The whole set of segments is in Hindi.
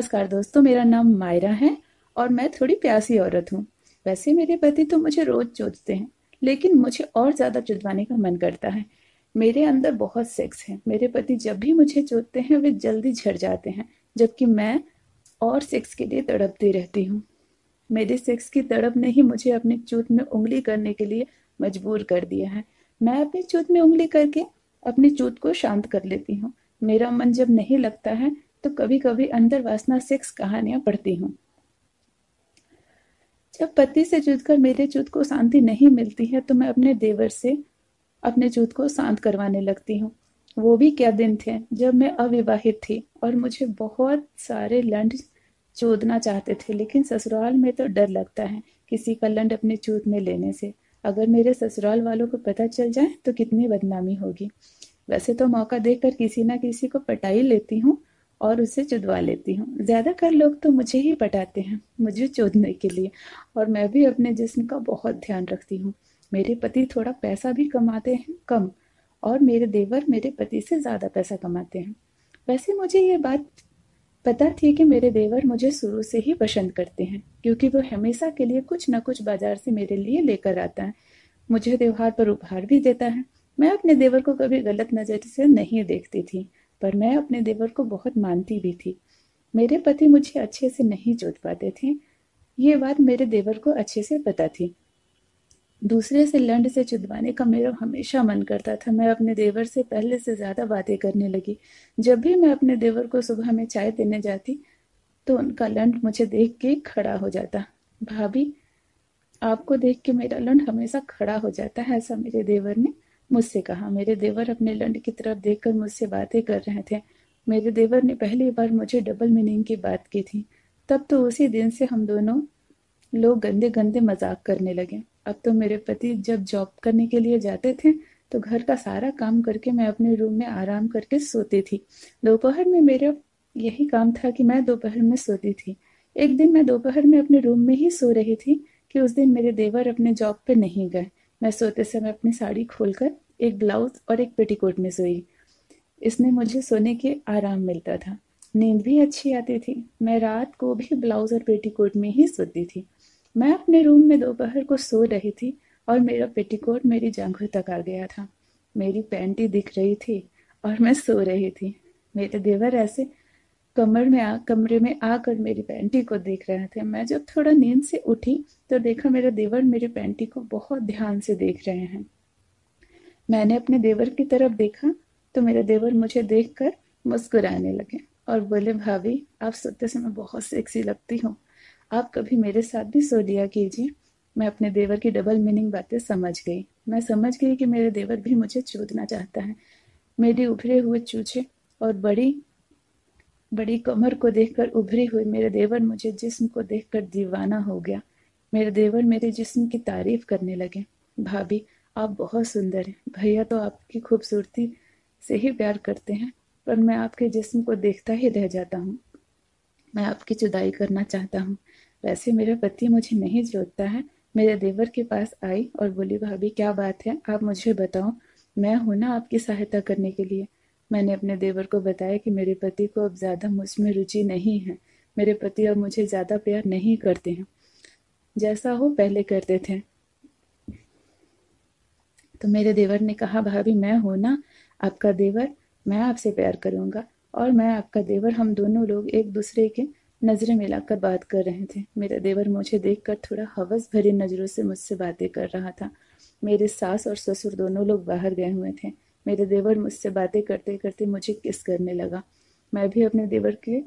नमस्कार दोस्तों, मेरा नाम मायरा है और मैं थोड़ी प्यासी औरत हूँ। वैसे मेरे पति तो मुझे रोज चोदते हैं, लेकिन मुझे और ज़्यादा चुदवाने का मन करता है। मेरे अंदर बहुत सेक्स है। मेरे पति जब भी मुझे चोदते हैं, वे जल्दी झड़ जाते हैं, जबकि मैं और सेक्स के लिए तड़पती रहती हूँ। मेरे सेक्स की तड़प ने ही मुझे अपने चूत में उंगली करने के लिए मजबूर कर दिया है। मैं अपनी चूत में उंगली करके अपनी चूत को शांत कर लेती हूँ। मेरा मन जब नहीं लगता है तो कभी कभी अंदर वासना सेक्स कहानियाँ पढ़ती हूँ। जब पति से जुड़कर मेरे चूत को शांति नहीं मिलती है तो मैं अपने देवर से अपने चूत को शांत करवाने लगती हूँ। वो भी क्या दिन थे जब मैं अविवाहित थी और मुझे बहुत सारे लंड चोदना चाहते थे, लेकिन ससुराल में तो डर लगता है किसी का लंड अपने चूत में लेने से। अगर मेरे ससुराल वालों को पता चल जाए तो कितनी बदनामी होगी। वैसे तो मौका देखकर किसी ना किसी को पटाई लेती हूँ और उसे चुदवा लेती हूँ। ज़्यादातर लोग तो मुझे ही पटाते हैं, मुझे चोदने के लिए, और मैं भी अपने जिस्म का बहुत ध्यान रखती हूँ। मेरे पति थोड़ा पैसा भी कमाते हैं, कम, और मेरे देवर मेरे पति से ज़्यादा पैसा कमाते हैं। वैसे मुझे ये बात पता थी कि मेरे देवर मुझे शुरू से ही पसंद करते हैं, क्योंकि वो हमेशा के लिए कुछ ना कुछ बाज़ार से मेरे लिए लेकर आता है। मुझे त्योहार पर उपहार भी देता है। मैं अपने देवर को कभी गलत नज़र से नहीं देखती थी। पर मैं अपने देवर को बहुत मानती भी थी। मेरे पति मुझे अच्छे से नहीं जोत पाते थे। ये बात मेरे देवर को अच्छे से पता थी। दूसरे से लंड से चुदवाने का मेरा हमेशा मन करता था। मैं अपने देवर से पहले से ज़्यादा बातें करने लगी। जब भी मैं अपने देवर को सुबह में चाय देने जाती तो उनका लंड मुझे देख के खड़ा हो जाता। भाभी, आपको देख के मेरा लंड हमेशा खड़ा हो जाता है, ऐसा मेरे देवर ने मुझसे कहा, मेरे देवर अपने लंड की तरफ़ देखकर मुझसे बातें कर रहे थे। मेरे देवर ने पहली बार मुझे डबल मीनिंग की बात की थी। तब तो उसी दिन से हम दोनों लोग गंदे गंदे मज़ाक करने लगे। अब तो मेरे पति जब जॉब करने के लिए जाते थे तो घर का सारा काम करके मैं अपने रूम में आराम करके सोती थी। दोपहर में मेरा यही काम था कि मैं दोपहर में सोती थी। एक दिन मैं दोपहर में अपने रूम में ही सो रही थी कि उस दिन मेरे देवर अपने जॉब पे नहीं गए। मैं सोते समय अपनी साड़ी खोलकर एक ब्लाउज और एक पेटीकोट में सोई। इसमें मुझे सोने के आराम मिलता था। नींद भी अच्छी आती थी। मैं रात को भी ब्लाउज और पेटीकोट में ही सोती थी। मैं अपने रूम में दोपहर को सो रही थी और मेरा पेटीकोट मेरी जांघों तक आ गया था। मेरी पैंटी दिख रही थी और मैं सो रही थी। मेरे देवर ऐसे कमर में आ, कमरे में आकर मेरी पैंटी को देख रहे थे। मैं जब थोड़ा नींद से उठी तो देखा मेरे देवर मेरी पैंटी को बहुत ध्यान से देख रहे हैं। मैंने अपने देवर की तरफ़ देखा तो मेरे देवर मुझे देखकर मुस्कुराने लगे और बोले, भाभी, आप सोते समय बहुत सेक्सी लगती हो। आप कभी मेरे साथ भी सो लिया कीजिए। मैं अपने देवर की डबल मीनिंग बातें समझ गई। मैं समझ गई कि मेरे देवर भी मुझे चूतना चाहता है। मेरी उभरे हुए चूचे और बड़ी बड़ी कमर को देखकर उभरी हुई मेरे देवर मुझे जिस्म को देखकर दीवाना हो गया। मेरे देवर मेरे जिस्म की तारीफ़ करने लगे। भाभी, आप बहुत सुंदर हैं। भैया तो आपकी खूबसूरती से ही प्यार करते हैं, पर मैं आपके जिस्म को देखता ही रह जाता हूँ। मैं आपकी जुदाई करना चाहता हूँ। वैसे मेरा पति मुझे नहीं जोतता है। मेरे देवर के पास आई और बोली, भाभी, क्या बात है? आप मुझे बताओ, मैं हूँ ना आपकी सहायता करने के लिए। मैंने अपने देवर को बताया कि मेरे पति को अब ज़्यादा मुझमें रुचि नहीं है। मेरे पति अब मुझे ज़्यादा प्यार नहीं करते हैं। जैसा हो पहले करते थे। तो मेरे देवर ने कहा, भाभी, मैं हूँ ना आपका देवर, मैं आपसे प्यार करूँगा और मैं आपका देवर, हम दोनों लोग एक दूसरे के नज़रें मिलाकर बात कर रहे थे। मेरा देवर मुझे देखकर थोड़ा हवस भरी नज़रों से मुझसे बातें कर रहा था। मेरे सास और ससुर दोनों लोग बाहर गए हुए थे। मेरे देवर मुझसे बातें करते करते मुझे किस करने लगा। मैं भी अपने देवर के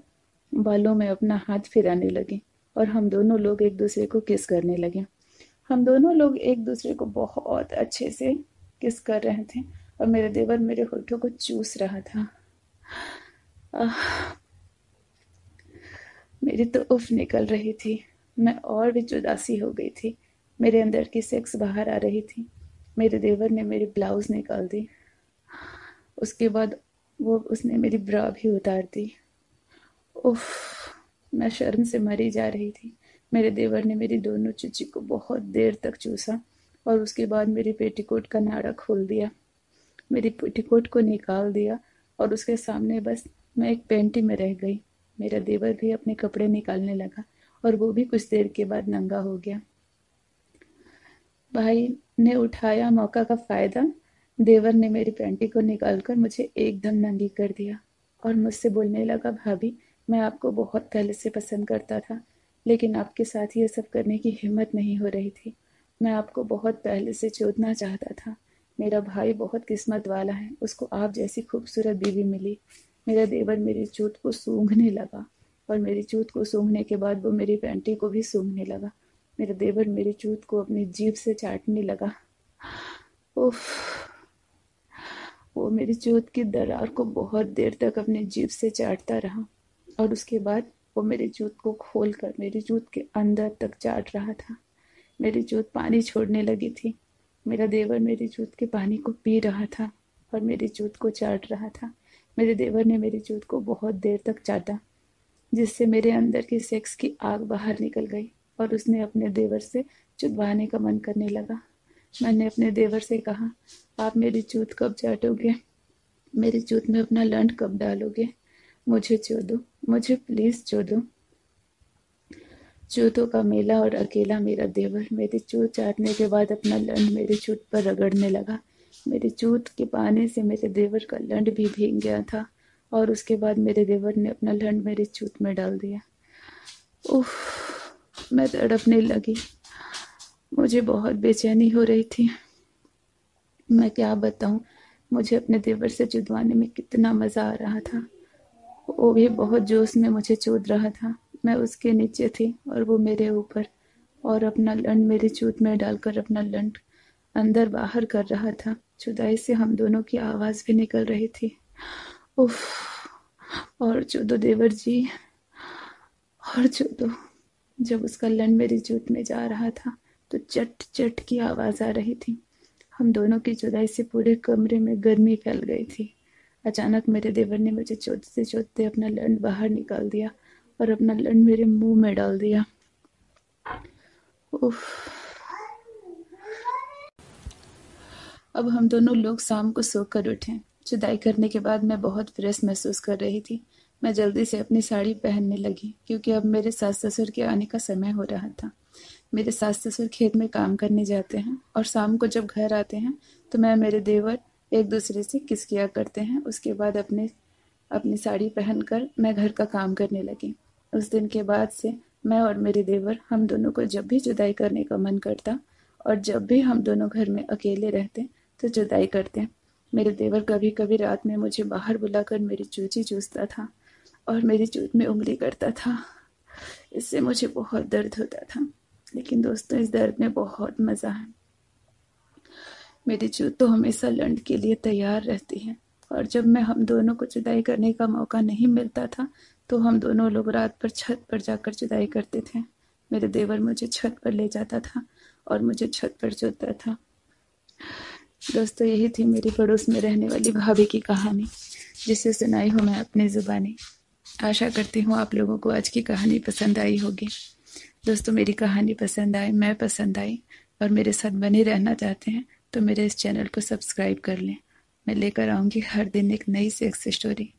बालों में अपना हाथ फिराने लगी और हम दोनों लोग एक दूसरे को किस करने लगे। हम दोनों लोग एक दूसरे को बहुत अच्छे से किस कर रहे थे और मेरे देवर मेरे होठों को चूस रहा था। मेरी तो उफ निकल रही थी। मैं और भी जुदासी हो गई थी। मेरे अंदर की सेक्स बाहर आ रही थी। मेरे देवर ने मेरी ब्लाउज निकाल दी। उसके बाद वो उसने मेरी ब्रा भी उतार दी। उफ, मैं शर्म से मरी जा रही थी। मेरे देवर ने मेरी दोनों चुची को बहुत देर तक चूसा और उसके बाद मेरी पेटीकोट का नाड़ा खोल दिया। मेरी पेटीकोट को निकाल दिया और उसके सामने बस मैं एक पेंटी में रह गई। मेरा देवर भी अपने कपड़े निकालने लगा और वो भी कुछ देर के बाद नंगा हो गया। भाई ने उठाया मौका का फ़ायदा देवर ने मेरी पैंटी को निकालकर मुझे एकदम नंगी कर दिया और मुझसे बोलने लगा, भाभी, मैं आपको बहुत पहले से पसंद करता था, लेकिन आपके साथ ये सब करने की हिम्मत नहीं हो रही थी। मैं आपको बहुत पहले से चोदना चाहता था। मेरा भाई बहुत किस्मत वाला है, उसको आप जैसी खूबसूरत बीवी मिली। मेरा देवर मेरी चूत को सूंघने लगा और मेरी चूत को सूंघने के बाद वो मेरी पैंटी को भी सूंघने लगा। मेरा देवर मेरी चूत को अपनी जीभ से चाटने लगा। उफ वो मेरी चूत की दरार को बहुत देर तक अपने जीभ से चाटता रहा और उसके बाद वो मेरे जूत को खोल कर मेरी जूत के अंदर तक चाट रहा था। मेरी जूत पानी छोड़ने लगी थी। मेरा देवर मेरी जूत के पानी को पी रहा था और मेरी जूत को चाट रहा था। मेरे देवर ने मेरी जूत को बहुत देर तक चाटा, जिससे मेरे अंदर की सेक्स की आग बाहर निकल गई और उसने अपने देवर से चुदवाने का मन करने लगा। मैंने अपने देवर से कहा, आप मेरी चूत कब चाटोगे? मेरी चूत में अपना लंड कब डालोगे? मुझे चोदो, मुझे प्लीज़ चोदो। चूतों का मेला और अकेला मेरा देवर। मेरी चूत चाटने के बाद अपना लंड मेरी चूत पर रगड़ने लगा। मेरी चूत के पाने से मेरे देवर का लंड भी भीग गया था और उसके बाद मेरे देवर ने अपना लंड मेरी चूत में डाल दिया। उफ, मैं तड़पने लगी। मुझे बहुत बेचैनी हो रही थी। मैं क्या बताऊँ? मुझे अपने देवर से जुदवाने में कितना मज़ा आ रहा था। वो भी बहुत जोश में मुझे चूद रहा था। मैं उसके नीचे थी और वो मेरे ऊपर और अपना लंड मेरी चूत में डालकर अपना लंड अंदर बाहर कर रहा था। जुदाई से हम दोनों की आवाज़ भी निकल रही थी। उफ, और चौदो देवर जी, और चौदो, जब उसका लंड मेरी जूत में जा रहा था तो चट चट की आवाज़ आ रही थी। हम दोनों की जुदाई से पूरे कमरे में गर्मी फैल गई थी। अचानक मेरे देवर ने मुझे चोदते चोदते अपना लंड बाहर निकाल दिया और अपना लंड मेरे मुँह में डाल दिया। उफ। अब हम दोनों लोग शाम को सोकर उठे। जुदाई करने के बाद मैं बहुत फ्रेश महसूस कर रही थी। मैं जल्दी से अपनी साड़ी पहनने लगी, क्योंकि अब मेरे सास ससुर के आने का समय हो रहा था। मेरे सास ससुर खेत में काम करने जाते हैं और शाम को जब घर आते हैं तो मैं, मेरे देवर एक दूसरे से किस किया करते हैं, उसके बाद अपने, अपनी साड़ी पहनकर मैं घर का काम करने लगी। उस दिन के बाद से मैं और मेरे देवर हम दोनों को जब भी जुदाई करने का मन करता और जब भी हम दोनों घर में अकेले रहते तो जुदाई करते। मेरे देवर कभी कभी रात में मुझे बाहर बुलाकर मेरी चूची चूसता था और मेरी चूत में उंगली करता था। इससे मुझे बहुत दर्द होता था। लेकिन दोस्तों, इस दर्द में बहुत मज़ा है। मेरी जूत तो हमेशा लंड के लिए तैयार रहती है। और जब मैं हम दोनों को जुदाई करने का मौका नहीं मिलता था तो हम दोनों लोग रात पर छत पर जाकर जुदाई करते थे। मेरे देवर मुझे छत पर ले जाता था और मुझे छत पर जोता था। दोस्तों, यही थी मेरी पड़ोस में रहने वाली भाभी की कहानी, जिसे सुनाई हूँ मैं अपनी ज़ुबानी। आशा करती हूँ आप लोगों को आज की कहानी पसंद आई होगी। दोस्तों, मेरी कहानी पसंद आई, मैं पसंद आई और मेरे साथ बने रहना चाहते हैं तो मेरे इस चैनल को सब्सक्राइब कर लें। मैं लेकर आऊँगी हर दिन एक नई सेक्स स्टोरी